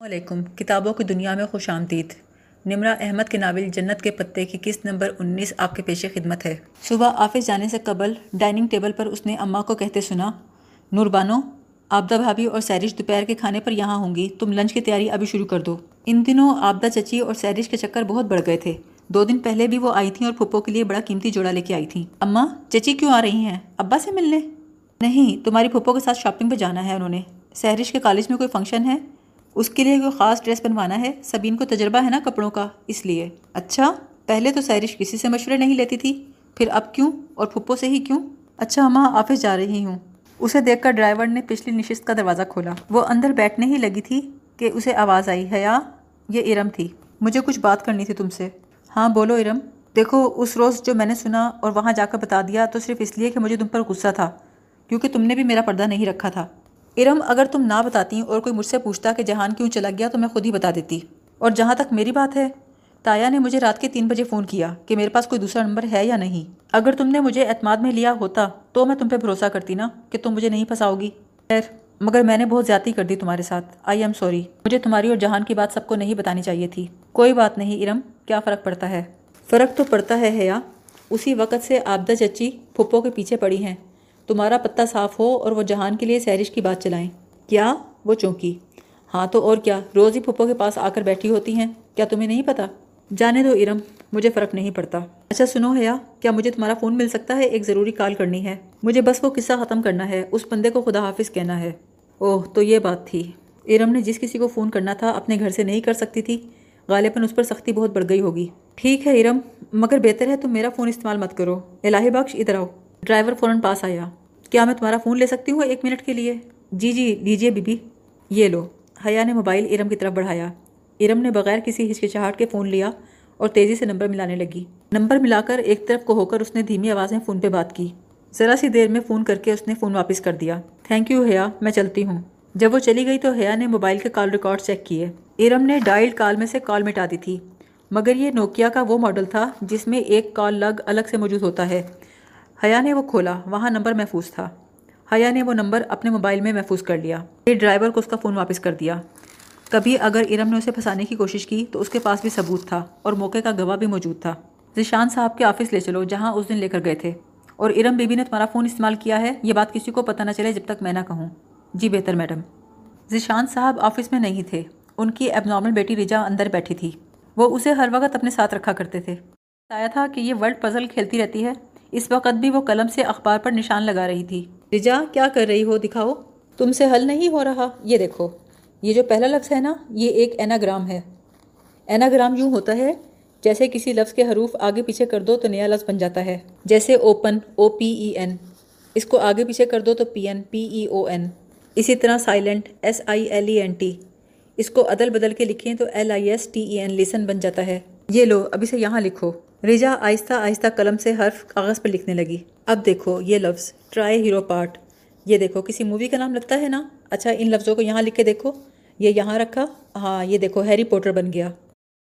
علیکم۔ کتابوں کی دنیا میں خوش آمدید۔ نمرہ احمد کے ناول جنت کے پتے کی قسط نمبر انیس آپ کے پیش خدمت ہے۔ صبح آفس جانے سے قبل ڈائننگ ٹیبل پر اس نے اماں کو کہتے سنا، نوربانو، آبدہ بھابھی اور سیرش دوپہر کے کھانے پر یہاں ہوں گی، تم لنچ کی تیاری ابھی شروع کر دو۔ ان دنوں آبدہ چچی اور سیرش کے چکر بہت بڑھ گئے تھے۔ دو دن پہلے بھی وہ آئی تھیں اور پھپھو کے لیے بڑا قیمتی جوڑا لے کے آئی تھیں۔ اماں، چچی کیوں آ رہی ہیں؟ ابا سے ملنے؟ نہیں، تمہاری پھپھو کے ساتھ شاپنگ پہ جانا ہے انہوں نے۔ سہرش کے کالج میں کوئی فنکشن ہے؟ اس کے لیے کوئی خاص ڈریس بنوانا ہے؟ سبین کو تجربہ ہے نا کپڑوں کا، اس لیے۔ اچھا پہلے تو سیرش کسی سے مشورے نہیں لیتی تھی، پھر اب کیوں؟ اور پھپھو سے ہی کیوں؟ اچھا اماں آفس جا رہی ہوں۔ اسے دیکھ کر ڈرائیور نے پچھلی نشست کا دروازہ کھولا۔ وہ اندر بیٹھنے ہی لگی تھی کہ اسے آواز آئی، حیا، یہ ارم تھی۔ مجھے کچھ بات کرنی تھی تم سے۔ ہاں بولو ارم۔ دیکھو، اس روز جو میں نے سنا اور وہاں جا کر بتا دیا تو صرف اس لیے کہ مجھے تم پر غصہ تھا، کیونکہ تم نے بھی میرا پردہ نہیں رکھا تھا۔ ارم، اگر تم نہ بتاتی اور کوئی مجھ سے پوچھتا کہ جہان کیوں چلا گیا، تو میں خود ہی بتا دیتی۔ اور جہاں تک میری بات ہے، تایا نے مجھے رات کے تین بجے فون کیا کہ میرے پاس کوئی دوسرا نمبر ہے یا نہیں۔ اگر تم نے مجھے اعتماد میں لیا ہوتا، تو میں تم پہ بھروسہ کرتی نا کہ تم مجھے نہیں پھنساؤ گی خیر، مگر میں نے بہت زیادتی کر دی تمہارے ساتھ۔ I am sorry. مجھے تمہاری اور جہان کی بات سب کو نہیں بتانی چاہیے تھی۔ کوئی بات نہیں، ارم، کیا فرق پڑتا ہے؟ فرق تو پڑتا ہے حیا۔ اسی وقت سے آبدہ چچی پھپھو کے پیچھے پڑی ہیں۔ تمہارا پتہ صاف ہو اور وہ جہان کے لیے سیرش کی بات چلائیں۔ کیا؟ وہ چونکی۔ ہاں تو اور کیا؟ روز ہی پھپھو کے پاس آ کر بیٹھی ہوتی ہیں۔ کیا تمہیں نہیں پتا؟ جانے دو ارم، مجھے فرق نہیں پڑتا۔ اچھا سنو حیا، کیا مجھے تمہارا فون مل سکتا ہے؟ ایک ضروری کال کرنی ہے۔ مجھے بس وہ قصہ ختم کرنا ہے۔ اس بندے کو خدا حافظ کہنا ہے۔ اوہ، تو یہ بات تھی۔ ارم نے جس کسی کو فون کرنا تھا، اپنے گھر سے نہیں کر سکتی تھی۔ غالباً اس پر سختی بہت بڑھ گئی ہوگی۔ ٹھیک ہے ارم، مگر بہتر ہے تم میرا فون استعمال مت کرو۔ الہی بخش، ادھر آؤ۔ ڈرائیور فوراً پاس آیا۔ کیا میں تمہارا فون لے سکتی ہوں ایک منٹ کے لیے؟ جی جی لیجیے بی بی یہ لو۔ حیا نے موبائل ارم کی طرف بڑھایا۔ ارم نے بغیر کسی ہچکچاہٹ کے فون لیا اور تیزی سے نمبر ملانے لگی۔ نمبر ملا کر ایک طرف کو ہو کر اس نے دھیمی آواز میں فون پہ بات کی۔ ذرا سی دیر میں فون کر کے اس نے فون واپس کر دیا۔ تھینک یو حیا، میں چلتی ہوں۔ جب وہ چلی گئی تو حیا نے موبائل کے کال ریکارڈ چیک کیے۔ ارم نے ڈائل کال میں سے کال مٹا دی تھی۔ مگر یہ نوکیا کا وہ ماڈل تھا جس میں ایک کال لگ الگ سے موجود ہوتا ہے۔ حیا نے وہ کھولا، وہاں نمبر محفوظ تھا۔ حیا نے وہ نمبر اپنے موبائل میں محفوظ کر لیا۔ پھر ڈرائیور کو اس کا فون واپس کر دیا۔ کبھی اگر ارم نے اسے پھنسانے کی کوشش کی تو اس کے پاس بھی ثبوت تھا اور موقع کا گواہ بھی موجود تھا۔ ذیشان صاحب کے آفس لے چلو، جہاں اس دن لے کر گئے تھے۔ اور ارم بی بی نے تمہارا فون استعمال کیا ہے، یہ بات کسی کو پتہ نہ چلے جب تک میں نہ کہوں۔ جی بہتر، میڈم۔ ذیشان صاحب آفس میں نہیں تھے۔ ان کی ایب نارمل بیٹی رجا اندر بیٹھی تھی۔ وہ اسے ہر وقت اپنے ساتھ رکھا کرتے تھے۔ بتایا تھا کہ یہ ورلڈ پزل کھیلتی رہتی ہے۔ اس وقت بھی وہ قلم سے اخبار پر نشان لگا رہی تھی۔ رجا، کیا کر رہی ہو؟ دکھاؤ۔ تم سے حل نہیں ہو رہا۔ یہ دیکھو۔ یہ جو پہلا لفظ ہے نا، یہ ایک ایناگرام ہے۔ ایناگرام یوں ہوتا ہے، جیسے کسی لفظ کے حروف آگے پیچھے کر دو تو نیا لفظ بن جاتا ہے۔ جیسے اوپن او پی ای این اس کو آگے پیچھے کر دو تو پی این پی ای او این اسی طرح silent S I L E N T اس کو عدل بدل کے لکھیں تو L I S T E N listen بن جاتا ہے۔ یہ لو اب اسے یہاں لکھو۔ رجا آہستہ آہستہ قلم سے حرف کاغذ پر لکھنے لگی۔ اب دیکھو یہ لفظ ٹرائی ہیرو پارٹ یہ دیکھو، کسی مووی کا نام لگتا ہے نا؟ اچھا ان لفظوں کو یہاں لکھ کے دیکھو۔ یہ یہاں رکھا۔ ہاں یہ دیکھو ہیری پوٹر بن گیا۔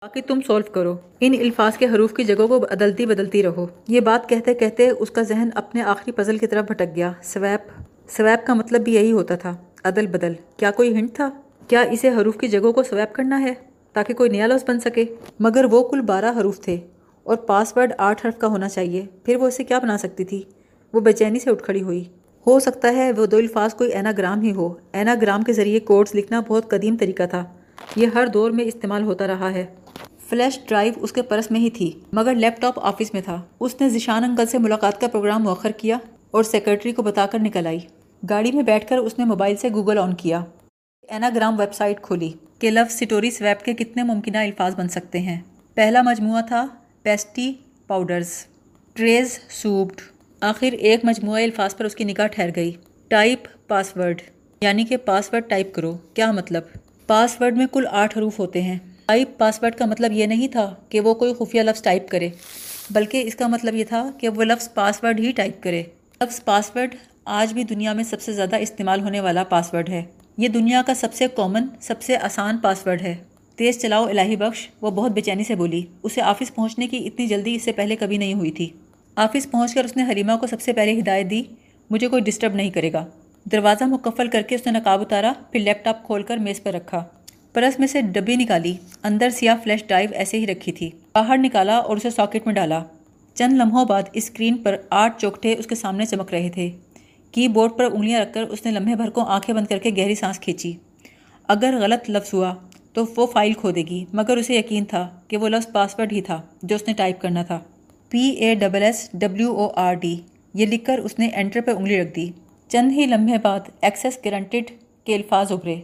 باقی تم سولو کرو۔ ان الفاظ کے حروف کی جگہوں کو بدلتی بدلتی رہو۔ یہ بات کہتے کہتے اس کا ذہن اپنے آخری پزل کی طرف بھٹک گیا۔ سویپ سویپ کا مطلب بھی یہی ہوتا تھا۔ عدل بدل۔ کیا کوئی ہنٹ تھا؟ کیا اسے حروف کی جگہوں کو سویپ کرنا ہے تاکہ کوئی نیا لفظ بن سکے؟ مگر وہ کل بارہ حروف تھے۔ اور پاس ورڈ آٹھ حرف کا ہونا چاہیے۔ پھر وہ اسے کیا بنا سکتی تھی؟ وہ بے چینی سے اٹھ کھڑی ہوئی۔ ہو سکتا ہے وہ دو الفاظ کوئی ایناگرام ہی ہو۔ ایناگرام کے ذریعے کوڈز لکھنا بہت قدیم طریقہ تھا۔ یہ ہر دور میں استعمال ہوتا رہا ہے۔ فلیش ڈرائیو اس کے پرس میں ہی تھی، مگر لیپ ٹاپ آفس میں تھا۔ اس نے ذیشان انکل سے ملاقات کا پروگرام مؤخر کیا اور سیکرٹری کو بتا کر نکل آئی۔ گاڑی میں بیٹھ کر اس نے موبائل سے گوگل آن کیا۔ ایناگرام ویب سائٹ کھولی کہ لفظ سٹوری سویپ کے کتنے ممکنہ الفاظ بن سکتے ہیں۔ پہلا مجموعہ تھا پیسٹی پاؤڈرز۔ Trees swapped. آخر ایک مجموعہ الفاظ پر اس کی نگاہ ٹھہر گئی۔ ٹائپ پاس ورڈ یعنی کہ پاس ورڈ ٹائپ کرو۔ کیا مطلب؟ پاس ورڈ میں کل آٹھ حروف ہوتے ہیں۔ ٹائپ پاس ورڈ کا مطلب یہ نہیں تھا کہ وہ کوئی خفیہ لفظ ٹائپ کرے، بلکہ اس کا مطلب یہ تھا کہ وہ لفظ پاس ورڈ ہی ٹائپ کرے۔ لفظ پاس ورڈ آج بھی دنیا میں سب سے زیادہ استعمال ہونے والا پاس ورڈ ہے۔ یہ دنیا کا سب سے کامن سب سے آسان پاس ورڈ ہے۔ تیز چلاؤ الہی بخش، وہ بہت بے چینی سے بولی۔ اسے آفس پہنچنے کی اتنی جلدی اس سے پہلے کبھی نہیں ہوئی تھی۔ آفس پہنچ کر اس نے حلیمہ کو سب سے پہلے ہدایت دی، مجھے کوئی ڈسٹرب نہیں کرے گا۔ دروازہ مکفل کر کے اس نے نقاب اتارا، پھر لیپ ٹاپ کھول کر میز پر رکھا۔ پرس میں سے ڈبی نکالی، اندر سیاہ فلیش ڈرائیو ایسے ہی رکھی تھی۔ باہر نکالا اور اسے ساکٹ میں ڈالا۔ چند لمحوں بعد اسکرین پر آٹھ چوکٹے اس کے سامنے چمک رہے تھے۔ کی بورڈ پر انگلیاں رکھ کر اس نے لمحے بھر کو آنکھیں بند کر کے گہری سانس کھینچی۔ اگر غلط لفظ ہوا تو وہ فائل کھو دے گی۔ مگر اسے یقین تھا کہ وہ لفظ پاسورڈ ہی تھا جو اس نے ٹائپ کرنا تھا۔ P A double S W O R D یہ لکھ کر اس نے انٹر پہ انگلی رکھ دی۔ چند ہی لمحے بعد ایکسیس گرانٹیڈ کے الفاظ ابھرے۔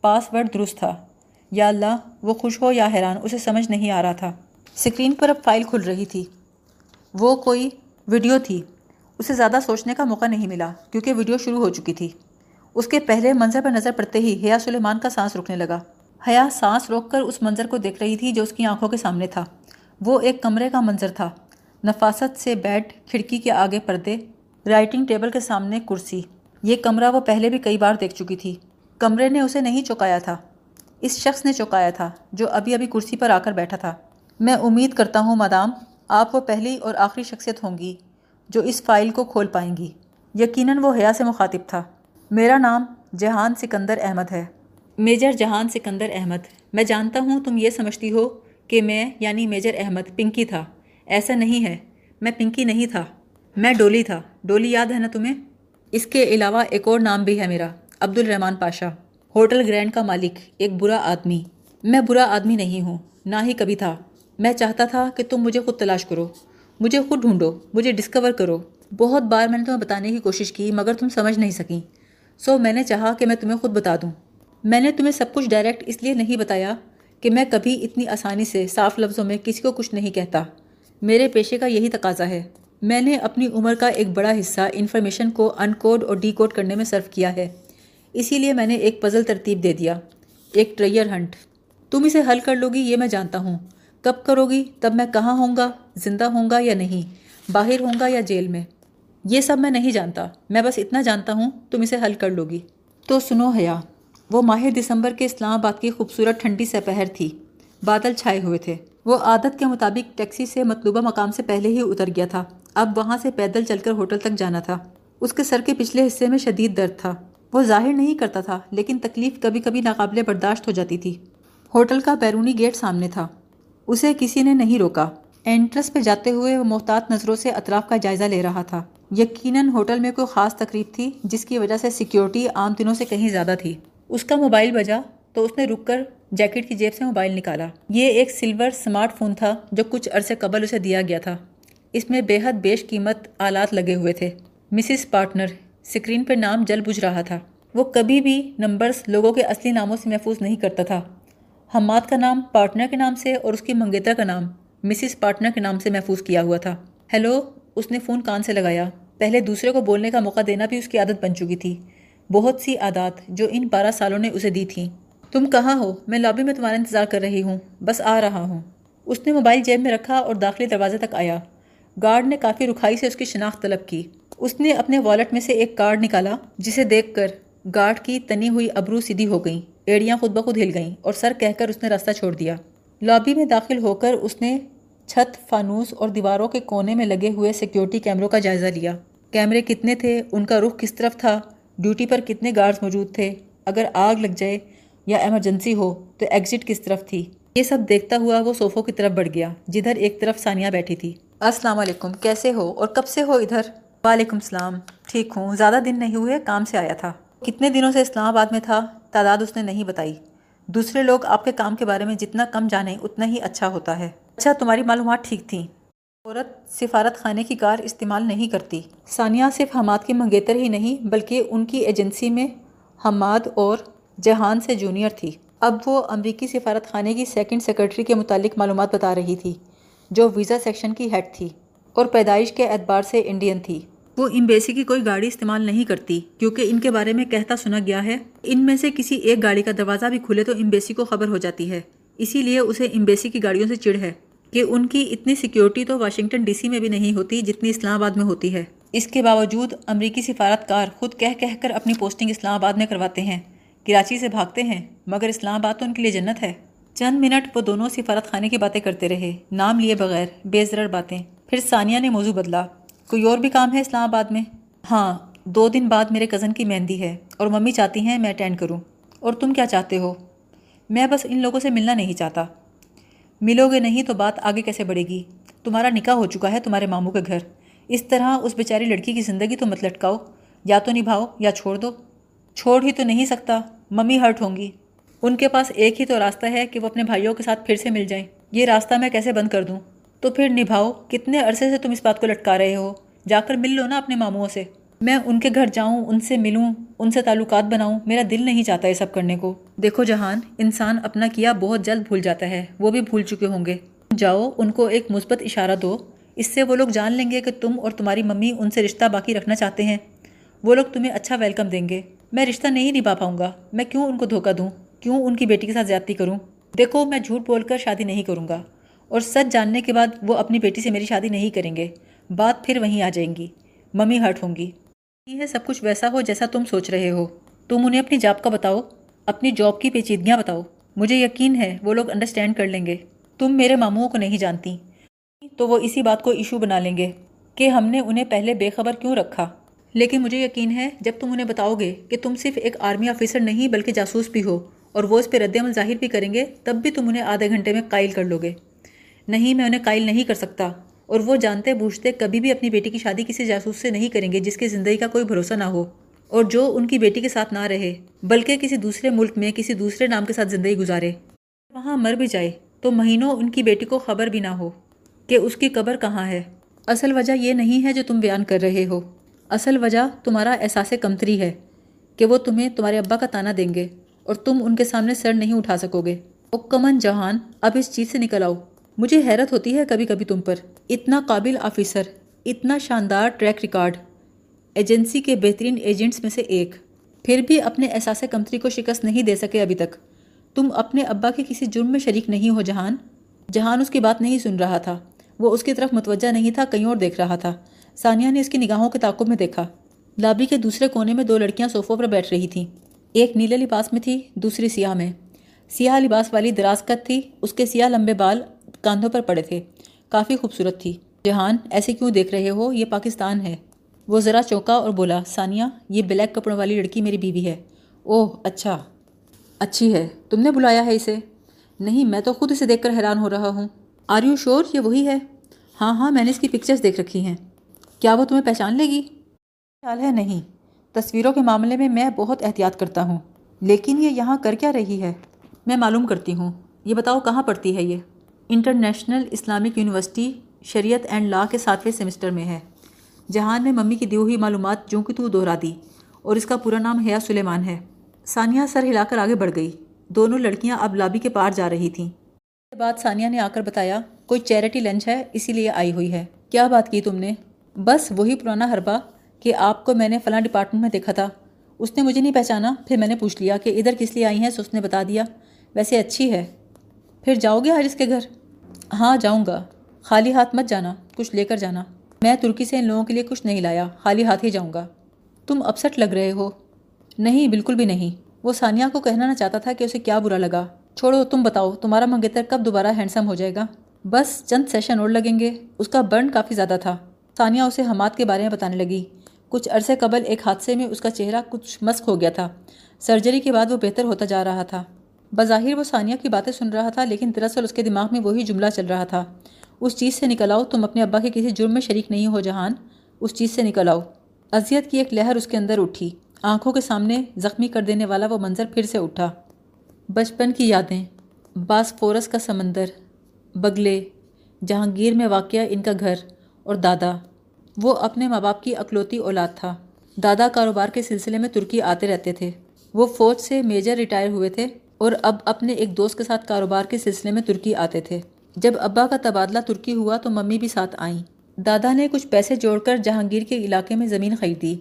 پاس ورڈ درست تھا۔ یا اللہ، وہ خوش ہو یا حیران، اسے سمجھ نہیں آ رہا تھا۔ اسکرین پر اب فائل کھل رہی تھی۔ وہ کوئی ویڈیو تھی۔ اسے زیادہ سوچنے کا موقع نہیں ملا کیونکہ ویڈیو شروع ہو چکی تھی۔ اس کے پہلے منظر پر نظر پڑتے ہی حیا سلیمان کا سانس رکنے لگا۔ حیا سانس روک کر اس منظر کو دیکھ رہی تھی جو اس کی آنکھوں کے سامنے تھا۔ وہ ایک کمرے کا منظر تھا۔ نفاست سے بیڈ کھڑکی کے آگے پردے، رائٹنگ ٹیبل کے سامنے کرسی۔ یہ کمرہ وہ پہلے بھی کئی بار دیکھ چکی تھی۔ کمرے نے اسے نہیں چکایا تھا۔ اس شخص نے چکایا تھا جو ابھی ابھی کرسی پر آ کر بیٹھا تھا۔ میں امید کرتا ہوں مدام آپ وہ پہلی اور آخری شخصیت ہوں گی جو اس فائل کو کھول پائیں گی۔ یقیناً وہ حیا سے مخاطب تھا۔ میرا نام جہان سکندر احمد ہے۔ میجر جہان سکندر احمد۔ میں جانتا ہوں تم یہ سمجھتی ہو کہ میں یعنی میجر احمد، پنکی تھا۔ ایسا نہیں ہے۔ میں پنکی نہیں تھا۔ میں ڈولی تھا۔ ڈولی یاد ہے نا تمہیں؟ اس کے علاوہ ایک اور نام بھی ہے میرا عبد الرحمن پاشا۔ ہوٹل گرینڈ کا مالک، ایک برا آدمی۔ میں برا آدمی نہیں ہوں، نہ ہی کبھی تھا۔ میں چاہتا تھا کہ تم مجھے خود تلاش کرو۔ مجھے خود ڈھونڈو، مجھے ڈسکور کرو۔ بہت بار میں نے تمہیں بتانے کی کوشش کی، مگر تم سمجھ نہیں سکیں۔ سو میں نے چاہا کہ میں تمہیں خود بتا دوں۔ میں نے تمہیں سب کچھ ڈائریکٹ اس لیے نہیں بتایا کہ میں کبھی اتنی آسانی سے صاف لفظوں میں کسی کو کچھ نہیں کہتا۔ میرے پیشے کا یہی تقاضا ہے۔ میں نے اپنی عمر کا ایک بڑا حصہ انفارمیشن کو ان کوڈ اور ڈی کوڈ کرنے میں صرف کیا ہے۔ اسی لیے میں نے ایک پزل ترتیب دے دیا۔ ایک ٹریئر ہنٹ تم اسے حل کر لو گی، یہ میں جانتا ہوں۔ کب کرو گی؟ تب میں کہاں ہوں گا؟ زندہ ہوں گا یا نہیں؟ باہر ہوں گا یا جیل میں؟ یہ سب میں نہیں جانتا۔ میں بس اتنا جانتا ہوں، تم اسے حل کر لو گی۔ تو سنو حیا وہ ماہ دسمبر کے اسلام آباد کی خوبصورت ٹھنڈی سپہر تھی۔ بادل چھائے ہوئے تھے۔ وہ عادت کے مطابق ٹیکسی سے مطلوبہ مقام سے پہلے ہی اتر گیا تھا۔ اب وہاں سے پیدل چل کر ہوٹل تک جانا تھا۔ اس کے سر کے پچھلے حصے میں شدید درد تھا۔ وہ ظاہر نہیں کرتا تھا، لیکن تکلیف کبھی کبھی ناقابل برداشت ہو جاتی تھی۔ ہوٹل کا بیرونی گیٹ سامنے تھا۔ اسے کسی نے نہیں روکا۔ انٹرس پہ جاتے ہوئے وہ محتاط نظروں سے اطراف کا جائزہ لے رہا تھا۔ یقیناً ہوٹل میں کوئی خاص تقریب تھی، جس کی وجہ سے سیکیورٹی عام دنوں سے کہیں زیادہ تھی۔ اس کا موبائل بجا تو اس نے رک کر جیکٹ کی جیب سے موبائل نکالا۔ یہ ایک سلور سمارٹ فون تھا جو کچھ عرصے قبل اسے دیا گیا تھا۔ اس میں بے حد بیش قیمت آلات لگے ہوئے تھے۔ مسز پارٹنر اسکرین پہ نام جل بجھ رہا تھا۔ وہ کبھی بھی نمبرز لوگوں کے اصلی ناموں سے محفوظ نہیں کرتا تھا۔ حماد کا نام پارٹنر کے نام سے اور اس کی منگیتر کا نام مسز پارٹنر کے نام سے محفوظ کیا ہوا تھا۔ ہیلو، اس نے فون کان سے لگایا۔ پہلے دوسرے کو بولنے کا موقع دینا بھی اس کی عادت بن چکی تھی۔ بہت سی عادات جو ان بارہ سالوں نے اسے دی تھیں۔ تم کہاں ہو؟ میں لابی میں تمہارا انتظار کر رہی ہوں، بس آ رہا ہوں۔ اس نے موبائل جیب میں رکھا اور داخلی دروازے تک آیا۔ گارڈ نے کافی رکھائی سے اس کی شناخت طلب کی۔ اس نے اپنے والٹ میں سے ایک کارڈ نکالا، جسے دیکھ کر گارڈ کی تنی ہوئی ابرو سیدھی ہو گئیں۔ ایڑیاں خود بخود ہل گئیں اور سر کہہ کر اس نے راستہ چھوڑ دیا۔ لابی میں داخل ہو کر اس نے چھت، فانوس اور دیواروں کے کونے میں لگے ہوئے سیکیورٹی کیمروں کا جائزہ لیا۔ کیمرے کتنے تھے؟ ان کا رخ کس طرف تھا؟ ڈیوٹی پر کتنے گارڈز موجود تھے؟ اگر آگ لگ جائے یا ایمرجنسی ہو، تو ایگزٹ کس طرف تھی؟ یہ سب دیکھتا ہوا وہ صوفوں کی طرف بڑھ گیا، جدھر ایک طرف ثانیہ بیٹھی تھی۔ السلام علیکم، کیسے ہو اور کب سے ہو ادھر؟ وعلیکم السلام، ٹھیک ہوں، زیادہ دن نہیں ہوئے، کام سے آیا تھا۔ کتنے دنوں سے اسلام آباد میں تھا؟ تعداد اس نے نہیں بتائی۔ دوسرے لوگ آپ کے کام کے بارے میں جتنا کم جانیں، اتنا ہی اچھا ہوتا ہے۔ اچھا تمہاری معلومات ٹھیک تھیں۔ عورت سفارت خانے کی کار استعمال نہیں کرتی۔ ثانیہ صرف حماد کی منگیتر ہی نہیں بلکہ ان کی ایجنسی میں حماد اور جہان سے جونیئر تھی۔ اب وہ امریکی سفارت خانے کی سیکنڈ سیکرٹری کے متعلق معلومات بتا رہی تھی، جو ویزا سیکشن کی ہیڈ تھی اور پیدائش کے اعتبار سے انڈین تھی۔ وہ امبیسی کی کوئی گاڑی استعمال نہیں کرتی، کیونکہ ان کے بارے میں کہتا سنا گیا ہے، ان میں سے کسی ایک گاڑی کا دروازہ بھی کھلے تو امبیسی کو خبر ہو جاتی ہے، اسی لیے اسے امبیسی کی گاڑیوں سے چڑ ہے۔ کہ ان کی اتنی سیکیورٹی تو واشنگٹن ڈی سی میں بھی نہیں ہوتی جتنی اسلام آباد میں ہوتی ہے۔ اس کے باوجود امریکی سفارت کار خود کہہ کہہ کر اپنی پوسٹنگ اسلام آباد میں کرواتے ہیں۔ کراچی سے بھاگتے ہیں، مگر اسلام آباد تو ان کے لیے جنت ہے۔ چند منٹ وہ دونوں سفارت خانے کی باتیں کرتے رہے، نام لیے بغیر بے ضرر باتیں۔ پھر ثانیہ نے موضوع بدلا، کوئی اور بھی کام ہے اسلام آباد میں؟ ہاں دو دن بعد میرے کزن کی مہندی ہے اور ممی چاہتی ہیں میں اٹینڈ کروں۔ اور تم کیا چاہتے ہو؟ میں بس ان لوگوں سے ملنا نہیں چاہتا۔ ملو گے نہیں تو بات آگے کیسے بڑھے گی؟ تمہارا نکاح ہو چکا ہے تمہارے ماموں کے گھر۔ اس طرح اس بیچاری لڑکی کی زندگی تو مت لٹکاؤ۔ یا تو نبھاؤ یا چھوڑ دو۔ چھوڑ ہی تو نہیں سکتا۔ ممی ہرٹ ہوں گی۔ ان کے پاس ایک ہی تو راستہ ہے کہ وہ اپنے بھائیوں کے ساتھ پھر سے مل جائیں۔ یہ راستہ میں کیسے بند کر دوں؟ تو پھر نبھاؤ۔ کتنے عرصے سے تم اس بات کو لٹکا رہے ہو؟ جا کر مل لو نا اپنے ماموں سے۔ میں ان کے گھر جاؤں، ان سے ملوں، ان سے تعلقات بناؤں، میرا دل نہیں چاہتا یہ سب کرنے کو۔ دیکھو جہان، انسان اپنا کیا بہت جلد بھول جاتا ہے، وہ بھی بھول چکے ہوں گے۔ جاؤ، ان کو ایک مثبت اشارہ دو۔ اس سے وہ لوگ جان لیں گے کہ تم اور تمہاری ممی ان سے رشتہ باقی رکھنا چاہتے ہیں۔ وہ لوگ تمہیں اچھا ویلکم دیں گے۔ میں رشتہ نہیں نبھا پاؤں گا۔ میں کیوں ان کو دھوکہ دوں؟ کیوں ان کی بیٹی کے ساتھ زیادتی کروں؟ دیکھو، میں جھوٹ بول کر شادی نہیں کروں گا۔ اور سچ جاننے کے بعد وہ اپنی بیٹی سے میری شادی نہیں کریں گے۔ بات پھر وہیں آ جائیں گی۔ ممی ہرٹ ہوں گی۔ یہ ہے سب کچھ ویسا ہو جیسا تم سوچ رہے ہو۔ تم انہیں اپنی جاب کا بتاؤ، اپنی جاب کی پیچیدگیاں بتاؤ۔ مجھے یقین ہے وہ لوگ انڈرسٹینڈ کر لیں گے۔ تم میرے ماموں کو نہیں جانتی۔ تو وہ اسی بات کو ایشو بنا لیں گے کہ ہم نے انہیں پہلے بے خبر کیوں رکھا۔ لیکن مجھے یقین ہے، جب تم انہیں بتاؤ گے کہ تم صرف ایک آرمی آفیسر نہیں بلکہ جاسوس بھی ہو اور وہ اس پہ رد عمل ظاہر بھی کریں گے، تب بھی تم انہیں آدھے گھنٹے میں قائل کر لو گے۔ نہیں، میں انہیں قائل نہیں کر سکتا۔ اور وہ جانتے بوجھتے کبھی بھی اپنی بیٹی کی شادی کسی جاسوس سے نہیں کریں گے جس کی زندگی کا کوئی بھروسہ نہ ہو اور جو ان کی بیٹی کے ساتھ نہ رہے، بلکہ کسی دوسرے ملک میں کسی دوسرے نام کے ساتھ زندگی گزارے۔ وہاں مر بھی جائے تو مہینوں ان کی بیٹی کو خبر بھی نہ ہو کہ اس کی قبر کہاں ہے۔ اصل وجہ یہ نہیں ہے جو تم بیان کر رہے ہو۔ اصل وجہ تمہارا احساس کمتری ہے کہ وہ تمہیں تمہارے ابا کا تانا دیں گے اور تم ان کے سامنے سر نہیں اٹھا سکو گے۔ او کمن جہان، اب اس چیز سے نکل آؤ۔ مجھے حیرت ہوتی ہے کبھی کبھی تم پر۔ اتنا قابل آفیسر، اتنا شاندار ٹریک ریکارڈ ایجنسی کے بہترین ایجنٹس میں سے ایک۔ پھر بھی اپنے احساس کمتری کو شکست نہیں دے سکے ابھی تک۔ تم اپنے ابا کے کسی جرم میں شریک نہیں ہو، جہان۔ جہان اس کی بات نہیں سن رہا تھا۔ وہ اس کی طرف متوجہ نہیں تھا، کہیں اور دیکھ رہا تھا۔ ثانیہ نے اس کی نگاہوں کے تعاقب میں دیکھا۔ لابی کے دوسرے کونے میں دو لڑکیاں صوفوں پر بیٹھ رہی تھیں۔ ایک نیلے لباس میں تھی، دوسری سیاہ میں۔ سیاہ لباس والی دراز کت تھی، اس کے سیاہ لمبے بال کاندھوں پر پڑے تھے۔ کافی خوبصورت تھی۔ جہان، ایسے کیوں دیکھ رہے ہو؟ یہ پاکستان ہے۔ وہ ذرا چوکا اور بولا، ثانیہ، یہ بلیک کپڑوں والی لڑکی میری بیوی ہے۔ اوہ اچھا۔ اچھی ہے۔ تم نے بلایا ہے اسے۔ نہیں، میں تو خود اسے دیکھ کر حیران ہو رہا ہوں۔ آر یو شور یہ وہی ہے؟ ہاں ہاں میں نے اس کی پکچرز دیکھ رکھی ہیں۔ کیا وہ تمہیں پہچان لے گی؟ خیال ہے نہیں۔ تصویروں کے معاملے میں میں بہت احتیاط کرتا ہوں۔ لیکن یہ یہاں کر کیا رہی ہے؟ میں معلوم کرتی ہوں۔ یہ بتاؤ کہاں پڑھتی ہے یہ؟ International Islamic University Shariat and law کے ساتویں سیمسٹر میں ہے۔ جہان نے ممی کی دی ہوئی معلومات جو کہ تو دہرا دی اور اس کا پورا نام حیا سلیمان ہے۔ ثانیہ سر ہلا کر آگے بڑھ گئی۔ دونوں لڑکیاں اب لابی کے پار جا رہی تھیں۔ اس کے بعد ثانیہ نے آ کر بتایا، کوئی چیریٹی لنچ ہے، اسی لیے آئی ہوئی ہے۔ کیا بات کی تم نے؟ بس وہی پرانا حربہ کہ آپ کو میں نے فلاں ڈپارٹمنٹ میں دیکھا تھا۔ اس نے مجھے نہیں پہچانا، پھر میں نے پوچھ لیا کہ ادھر کس لیے آئی ہیں؟ سو اس نے بتا دیا، ویسے اچھی ہے۔ پھر جاؤ گے حارث کے گھر؟ ہاں جاؤں گا۔ خالی ہاتھ مت جانا، کچھ لے کر جانا۔ میں ترکی سے ان لوگوں کے لیے کچھ نہیں لایا، خالی ہاتھ ہی جاؤں گا۔ تم اپسٹ لگ رہے ہو۔ نہیں، بالکل بھی نہیں۔ وہ ثانیہ کو کہنا نہ چاہتا تھا کہ اسے کیا برا لگا۔ چھوڑو، تم بتاؤ، تمہارا منگیتر کب دوبارہ ہینڈسم ہو جائے گا؟ بس چند سیشن اور لگیں گے۔ اس کا برن کافی زیادہ تھا۔ ثانیہ اسے حماد کے بارے میں بتانے لگی۔ کچھ عرصے قبل ایک حادثے میں اس کا چہرہ کچھ مسک ہو گیا تھا۔ سرجری کے بعد وہ بہتر ہوتا جا رہا تھا۔ بظاہر وہ ثانیہ کی باتیں سن رہا تھا، لیکن دراصل اس کے دماغ میں وہی جملہ چل رہا تھا۔ اس چیز سے نکل آؤ، تم اپنے ابا کے کسی جرم میں شریک نہیں ہو، جہان۔ اس چیز سے نکل آؤ۔ اذیت کی ایک لہر اس کے اندر اٹھی۔ آنکھوں کے سامنے زخمی کر دینے والا وہ منظر پھر سے اٹھا۔ بچپن کی یادیں۔ باس فورس کا سمندر۔ بگلے۔ جہانگیر میں واقع ان کا گھر۔ اور دادا۔ وہ اپنے ماں باپ کی اکلوتی اولاد تھا۔ دادا کاروبار کے سلسلے میں ترکی آتے رہتے تھے۔ وہ فوج سے میجر ریٹائر ہوئے تھے۔ اور اب اپنے ایک دوست کے ساتھ کاروبار کے سلسلے میں ترکی آتے تھے۔ جب ابا کا تبادلہ ترکی ہوا تو ممی بھی ساتھ آئیں۔ دادا نے کچھ پیسے جوڑ کر جہانگیر کے علاقے میں زمین خریدی۔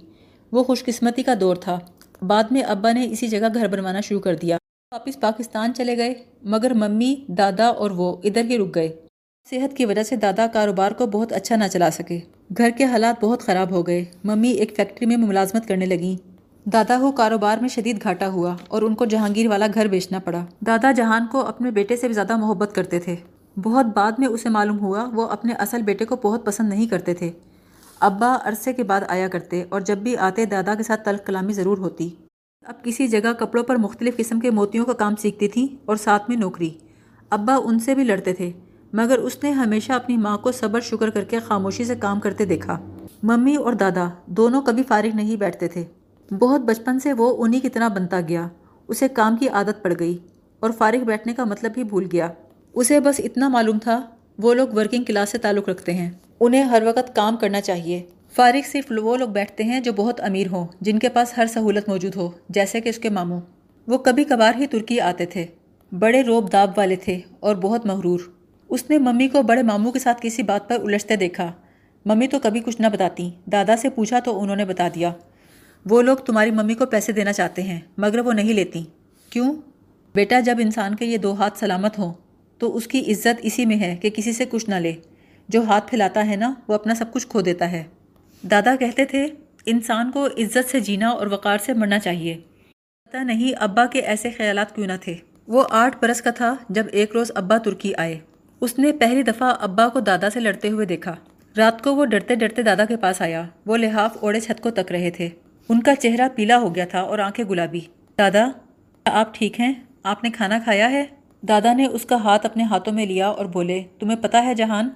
وہ خوش قسمتی کا دور تھا۔ بعد میں ابا نے اسی جگہ گھر بنوانا شروع کر دیا۔ واپس پاکستان چلے گئے، مگر ممی، دادا اور وہ ادھر ہی رک گئے۔ صحت کی وجہ سے دادا کاروبار کو بہت اچھا نہ چلا سکے۔ گھر کے حالات بہت خراب ہو گئے۔ ممی ایک فیکٹری میں ملازمت کرنے لگیں۔ دادا کو کاروبار میں شدید گھاٹا ہوا اور ان کو جہانگیر والا گھر بیچنا پڑا۔ دادا جہان کو اپنے بیٹے سے بھی زیادہ محبت کرتے تھے۔ بہت بعد میں اسے معلوم ہوا وہ اپنے اصل بیٹے کو بہت پسند نہیں کرتے تھے۔ ابا عرصے کے بعد آیا کرتے اور جب بھی آتے دادا کے ساتھ تلخ کلامی ضرور ہوتی۔ اب کسی جگہ کپڑوں پر مختلف قسم کے موتیوں کا کام سیکھتی تھیں اور ساتھ میں نوکری۔ ابا ان سے بھی لڑتے تھے، مگر اس نے ہمیشہ اپنی ماں کو صبر، شکر کر کے خاموشی سے کام کرتے دیکھا۔ ممی اور دادا دونوں کبھی فارغ نہیں بیٹھتے تھے۔ بہت بچپن سے وہ انہی کی طرح بنتا گیا۔ اسے کام کی عادت پڑ گئی اور فارغ بیٹھنے کا مطلب بھی بھول گیا۔ اسے بس اتنا معلوم تھا، وہ لوگ ورکنگ کلاس سے تعلق رکھتے ہیں۔ انہیں ہر وقت کام کرنا چاہیے۔ فارغ صرف وہ لوگ بیٹھتے ہیں جو بہت امیر ہوں، جن کے پاس ہر سہولت موجود ہو، جیسے کہ اس کے ماموں۔ وہ کبھی کبھار ہی ترکی آتے تھے۔ بڑے روب داب والے تھے اور بہت مغرور۔ اس نے ممی کو بڑے ماموں کے ساتھ کسی بات پر الجھتے دیکھا۔ ممی تو کبھی کچھ نہ بتاتی، دادا سے پوچھا تو انہوں نے بتا دیا۔ وہ لوگ تمہاری ممی کو پیسے دینا چاہتے ہیں، مگر وہ نہیں لیتی۔ کیوں؟ بیٹا، جب انسان کے یہ دو ہاتھ سلامت ہوں، تو اس کی عزت اسی میں ہے کہ کسی سے کچھ نہ لے۔ جو ہاتھ پھیلاتا ہے نا، وہ اپنا سب کچھ کھو دیتا ہے۔ دادا کہتے تھے، انسان کو عزت سے جینا اور وقار سے مرنا چاہیے۔ پتہ نہیں ابا کے ایسے خیالات کیوں نہ تھے۔ وہ آٹھ برس کا تھا جب ایک روز ابا ترکی آئے۔ اس نے پہلی دفعہ ابا کو دادا سے لڑتے ہوئے دیکھا۔ رات کو وہ ڈرتے ڈرتے دادا کے پاس آیا۔ وہ لحاف اوڑے چھت کو تک رہے تھے۔ ان کا چہرہ پیلا ہو گیا تھا اور آنکھیں گلابی۔ دادا، آپ ٹھیک ہیں؟ آپ نے کھانا کھایا ہے؟ دادا نے اس کا ہاتھ اپنے ہاتھوں میں لیا اور بولے، تمہیں پتہ ہے جہان،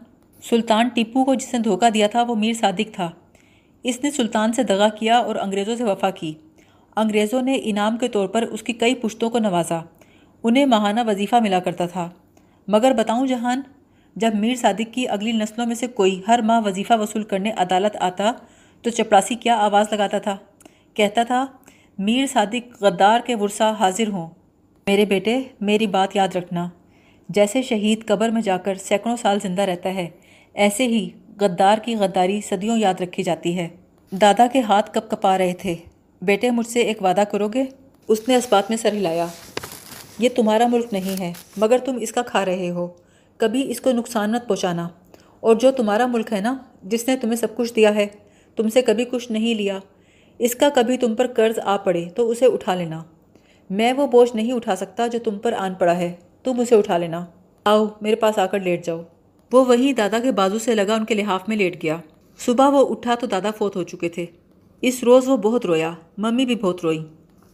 سلطان ٹیپو کو جس نے دھوکہ دیا تھا وہ میر صادق تھا۔ اس نے سلطان سے دغا کیا اور انگریزوں سے وفا کی۔ انگریزوں نے انعام کے طور پر اس کی کئی پشتوں کو نوازا۔ انہیں ماہانہ وظیفہ ملا کرتا تھا۔ مگر بتاؤں جہان، جب میر صادق کی اگلی نسلوں میں سے کوئی ہر ماہ وظیفہ وصول کرنے عدالت آتا تو چپڑاسی کیا آواز لگاتا تھا؟ کہتا تھا، میر صادق غدار کے ورثہ حاضر ہوں۔ میرے بیٹے، میری بات یاد رکھنا۔ جیسے شہید قبر میں جا کر سینکڑوں سال زندہ رہتا ہے، ایسے ہی غدار کی غداری صدیوں یاد رکھی جاتی ہے۔ دادا کے ہاتھ کپ کپا رہے تھے۔ بیٹے، مجھ سے ایک وعدہ کرو گے؟ اس نے اس بات میں سر ہلایا۔ یہ تمہارا ملک نہیں ہے، مگر تم اس کا کھا رہے ہو۔ کبھی اس کو نقصان مت پہنچانا۔ اور جو تمہارا ملک ہے نا، جس نے تمہیں سب کچھ دیا ہے، تم سے کبھی کچھ نہیں لیا۔ اس کا کبھی تم پر قرض آ پڑے تو اسے اٹھا لینا۔ میں وہ بوجھ نہیں اٹھا سکتا جو تم پر آن پڑا ہے۔ تم اسے اٹھا لینا۔ آؤ، میرے پاس آ کر لیٹ جاؤ۔ وہ وہیں دادا کے بازو سے لگا، ان کے لحاف میں لیٹ گیا۔ صبح وہ اٹھا تو دادا فوت ہو چکے تھے۔ اس روز وہ بہت رویا، ممی بھی بہت روئی۔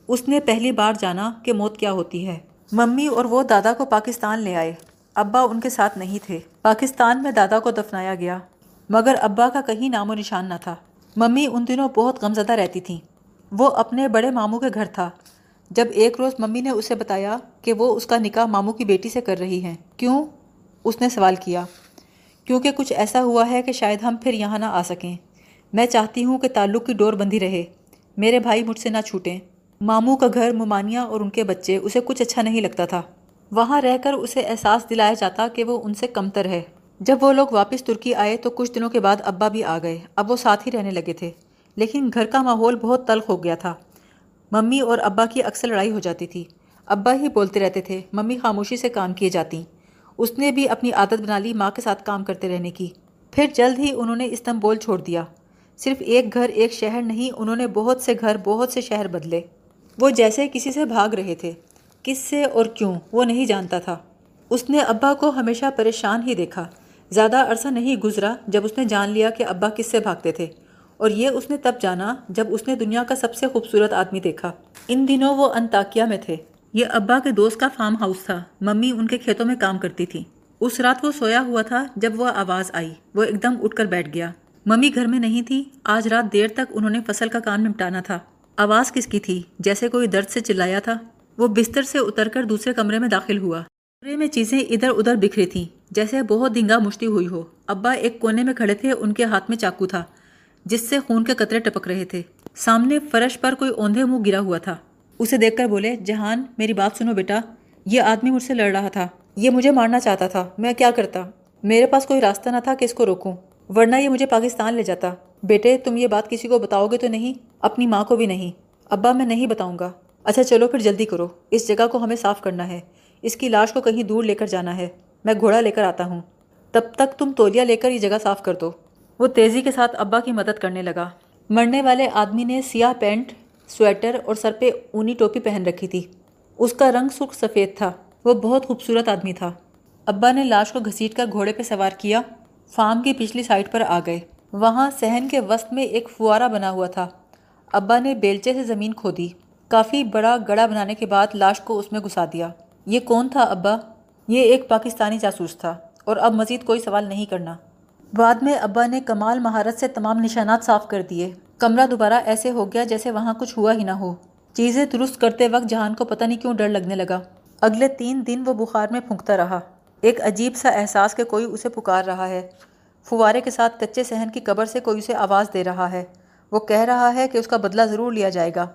اس نے پہلی بار جانا کہ موت کیا ہوتی ہے۔ ممی اور وہ دادا کو پاکستان لے آئے۔ ابا ان کے ساتھ نہیں تھے۔ پاکستان میں دادا کو دفنایا گیا، مگر ابا کا کہیں نام و نشان نہ تھا۔ ممی ان دنوں بہت غمزدہ رہتی تھیں۔ وہ اپنے بڑے ماموں کے گھر تھا۔ جب ایک روز ممی نے اسے بتایا کہ وہ اس کا نکاح ماموں کی بیٹی سے کر رہی ہیں کیوں؟ اس نے سوال کیا۔ کیونکہ کچھ ایسا ہوا ہے کہ شاید ہم پھر یہاں نہ آ سکیں۔ میں چاہتی ہوں کہ تعلق کی ڈور بندی رہے۔ میرے بھائی مجھ سے نہ چھوٹیں۔ ماموں کا گھر ممانیہ اور ان کے بچے، اسے کچھ اچھا نہیں لگتا تھا۔ وہاں رہ کر اسے احساس دلایا جاتا کہ وہ ان سے کمتر ہے۔ جب وہ لوگ واپس ترکی آئے تو کچھ دنوں کے بعد ابا بھی آ گئے۔ اب وہ ساتھ ہی رہنے لگے تھے۔ لیکن گھر کا ماحول بہت تلخ ہو گیا تھا۔ ممی اور ابا کی اکثر لڑائی ہو جاتی تھی۔ ابا ہی بولتے رہتے تھے، ممی خاموشی سے کام کیے جاتی۔ اس نے بھی اپنی عادت بنا لی ماں کے ساتھ کام کرتے رہنے کی۔ پھر جلد ہی انہوں نے استنبول چھوڑ دیا۔ صرف ایک گھر، ایک شہر نہیں، انہوں نے بہت سے گھر، بہت سے شہر بدلے۔ وہ جیسے کسی سے بھاگ رہے تھے۔ کس سے اور کیوں، وہ نہیں جانتا تھا۔ اس نے ابا کو ہمیشہ پریشان ہی دیکھا۔ زیادہ عرصہ نہیں گزرا جب اس نے جان لیا کہ ابا کس سے بھاگتے تھے۔ اور یہ اس نے تب جانا جب اس نے دنیا کا سب سے خوبصورت آدمی دیکھا۔ ان دنوں وہ انتاکیا میں تھے۔ یہ ابا کے دوست کا فارم ہاؤس تھا۔ ممی ان کے کھیتوں میں کام کرتی تھی اس رات وہ سویا ہوا تھا جب وہ آواز آئی۔ وہ ایک دم اٹھ کر بیٹھ گیا۔ ممی گھر میں نہیں تھی۔ آج رات دیر تک انہوں نے فصل کا کام نمٹانا تھا۔ آواز کس کی تھی؟ جیسے کوئی درد سے چلایا تھا۔ وہ بستر سے اتر کر دوسرے کمرے میں داخل ہوا۔ کمرے میں چیزیں ادھر ادھر بکھری تھیں۔ جیسے بہت دنگا مشتی ہوئی ہو۔ ابا ایک کونے میں کھڑے تھے، ان کے ہاتھ میں چاقو تھا، جس سے خون کے قطرے ٹپک رہے تھے۔ سامنے فرش پر کوئی اوندھے منہ گرا ہوا تھا۔ اسے دیکھ کر بولے، جہان، میری بات سنو بیٹا۔ یہ آدمی مجھ سے لڑ رہا تھا۔ یہ مجھے مارنا چاہتا تھا۔ میں کیا کرتا؟ میرے پاس کوئی راستہ نہ تھا کہ اس کو روکوں۔ ورنہ یہ مجھے پاکستان لے جاتا۔ بیٹے، تم یہ بات کسی کو بتاؤ گے تو نہیں؟ اپنی ماں کو بھی نہیں۔ ابا، میں نہیں بتاؤں گا۔ اچھا چلو پھر جلدی کرو۔ اس جگہ کو ہمیں صاف کرنا ہے۔ اس کی لاش کو کہیں دور لے کر جانا ہے۔ میں گھوڑا لے کر آتا ہوں۔ تب تک تم تولیا لے کر یہ جگہ صاف کر دو۔ وہ تیزی کے ساتھ ابا کی مدد کرنے لگا۔ مرنے والے آدمی نے سیاہ پینٹ، سویٹر اور سر پہ اونی ٹوپی پہن رکھی تھی۔ اس کا رنگ سرخ سفید تھا۔ وہ بہت خوبصورت آدمی تھا۔ ابا نے لاش کو گھسیٹ کر گھوڑے پہ سوار کیا۔ فارم کی پچھلی سائڈ پر آ گئے۔ وہاں صحن کے وسط میں ایک فوارہ بنا ہوا تھا۔ ابا نے بیلچے سے زمین کھودی۔ کافی بڑا گڑا بنانے کے بعد لاش کو اس میں گھسا دیا۔ یہ کون تھا ابا؟ یہ ایک پاکستانی جاسوس تھا اور اب مزید کوئی سوال نہیں کرنا۔ بعد میں ابا نے کمال مہارت سے تمام نشانات صاف کر دیے۔ کمرہ دوبارہ ایسے ہو گیا جیسے وہاں کچھ ہوا ہی نہ ہو۔ چیزیں درست کرتے وقت جہان کو پتہ نہیں کیوں ڈر لگنے لگا۔ اگلے تین دن وہ بخار میں پھونکتا رہا۔ ایک عجیب سا احساس کہ کوئی اسے پکار رہا ہے۔ فوارے کے ساتھ کچے صحن کی قبر سے کوئی اسے آواز دے رہا ہے۔ وہ کہہ رہا ہے کہ اس کا بدلہ ضرور لیا جائے گا۔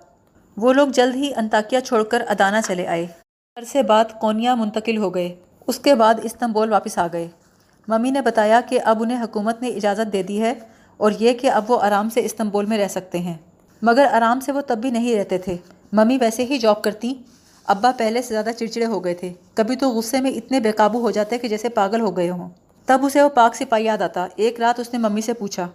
وہ لوگ جلد ہی انتاکیہ چھوڑ کر ادانا چلے آئے۔ عرصے بعد کونیا منتقل ہو گئے۔ اس کے بعد استنبول واپس آ گئے۔ ممی نے بتایا کہ اب انہیں حکومت نے اجازت دے دی ہے اور یہ کہ اب وہ آرام سے استنبول میں رہ سکتے ہیں۔ مگر آرام سے وہ تب بھی نہیں رہتے تھے۔ ممی ویسے ہی جاب کرتی، ابا پہلے سے زیادہ چڑچڑے ہو گئے تھے۔ کبھی تو غصے میں اتنے بے قابو ہو جاتے کہ جیسے پاگل ہو گئے ہوں۔ تب اسے وہ پاک سپاہی یاد آتا۔ ایک رات اس نے ممی سے پوچھا